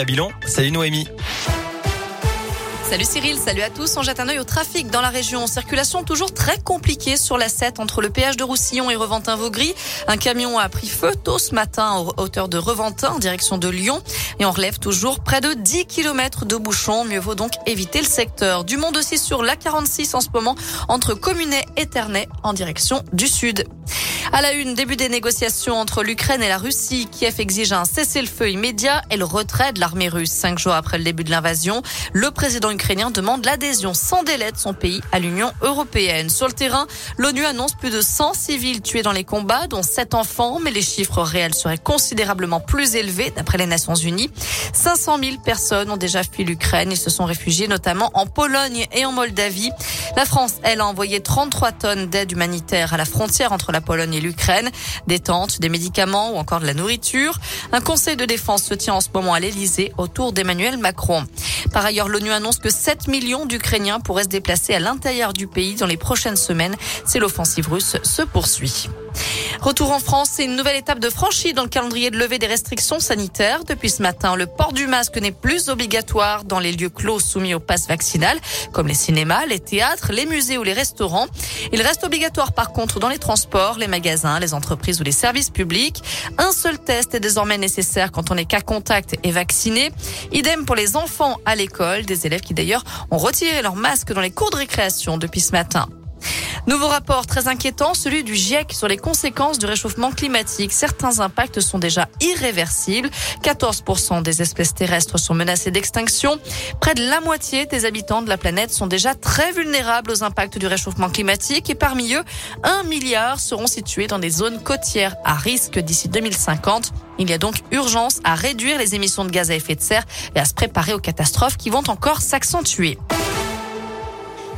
à Bilon. Salut Noémie. Salut Cyril, salut à tous. On jette un œil au trafic dans la région. Circulation toujours très compliquée sur la 7 entre le péage de Roussillon et Reventin-Vaugry. Un camion a pris feu tôt ce matin à hauteur de Reventin en direction de Lyon. Et on relève toujours près de 10 km de bouchons. Mieux vaut donc éviter le secteur. Du monde aussi sur la 46 en ce moment entre Communet et Ternay en direction du sud. À la une, début des négociations entre l'Ukraine et la Russie. Kiev exige un cessez-le-feu immédiat et le retrait de l'armée russe. Cinq jours après le début de l'invasion, le président ukrainien demande l'adhésion sans délai de son pays à l'Union européenne. Sur le terrain, l'ONU annonce plus de 100 civils tués dans les combats, dont 7 enfants, mais les chiffres réels seraient considérablement plus élevés d'après les Nations Unies. 500 000 personnes ont déjà fui l'Ukraine. Ils se sont réfugiés notamment en Pologne et en Moldavie. La France, elle, a envoyé 33 tonnes d'aide humanitaire à la frontière entre la Pologne l'Ukraine, des tentes, des médicaments ou encore de la nourriture. Un conseil de défense se tient en ce moment à l'Elysée autour d'Emmanuel Macron. Par ailleurs, l'ONU annonce que 7 millions d'Ukrainiens pourraient se déplacer à l'intérieur du pays dans les prochaines semaines si l'offensive russe se poursuit. Retour en France, c'est une nouvelle étape de franchie dans le calendrier de levée des restrictions sanitaires. Depuis ce matin, le port du masque n'est plus obligatoire dans les lieux clos soumis au pass vaccinal, comme les cinémas, les théâtres, les musées ou les restaurants. Il reste obligatoire par contre dans les transports, les magasins, les entreprises ou les services publics. Un seul test est désormais nécessaire quand on est cas contact et vacciné. Idem pour les enfants à l'école, des élèves qui d'ailleurs ont retiré leur masque dans les cours de récréation depuis ce matin. Nouveau rapport très inquiétant, celui du GIEC sur les conséquences du réchauffement climatique. Certains impacts sont déjà irréversibles. 14% des espèces terrestres sont menacées d'extinction. Près de la moitié des habitants de la planète sont déjà très vulnérables aux impacts du réchauffement climatique et parmi eux, un milliard seront situés dans des zones côtières à risque d'ici 2050. Il y a donc urgence à réduire les émissions de gaz à effet de serre et à se préparer aux catastrophes qui vont encore s'accentuer.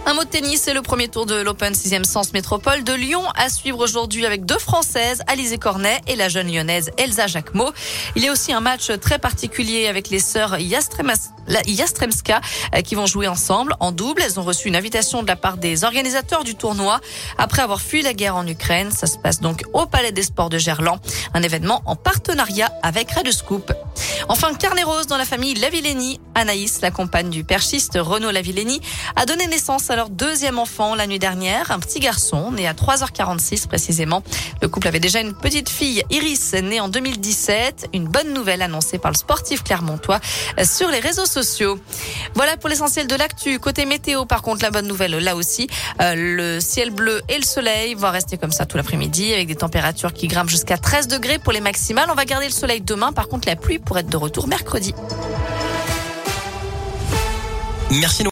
Un mot de tennis, c'est le premier tour de l'Open 6e Sens Métropole de Lyon à suivre aujourd'hui avec deux Françaises, Alizé Cornet et la jeune lyonnaise Elsa Jacquemot. Il y a aussi un match très particulier avec les sœurs Yastremska euh, qui vont jouer ensemble en double. Elles ont reçu une invitation de la part des organisateurs du tournoi après avoir fui la guerre en Ukraine. Ça se passe donc au Palais des Sports de Gerland, un événement en partenariat avec Red Scoop. Enfin, carnet rose dans la famille Lavilleni. Anaïs, la compagne du perchiste Renaud Lavilleni, a donné naissance à leur deuxième enfant la nuit dernière, un petit garçon né à 3h46 précisément. Le couple avait déjà une petite fille, Iris, née en 2017. Une bonne nouvelle annoncée par le sportif clermontois sur les réseaux sociaux. Voilà pour l'essentiel de l'actu. Côté météo, par contre, la bonne nouvelle là aussi, euh, le ciel bleu et le soleil vont rester comme ça tout l'après-midi avec des températures qui grimpent jusqu'à 13 degrés pour les maximales. On va garder le soleil demain. Par contre, la pluie pourrait être de retour mercredi. Merci.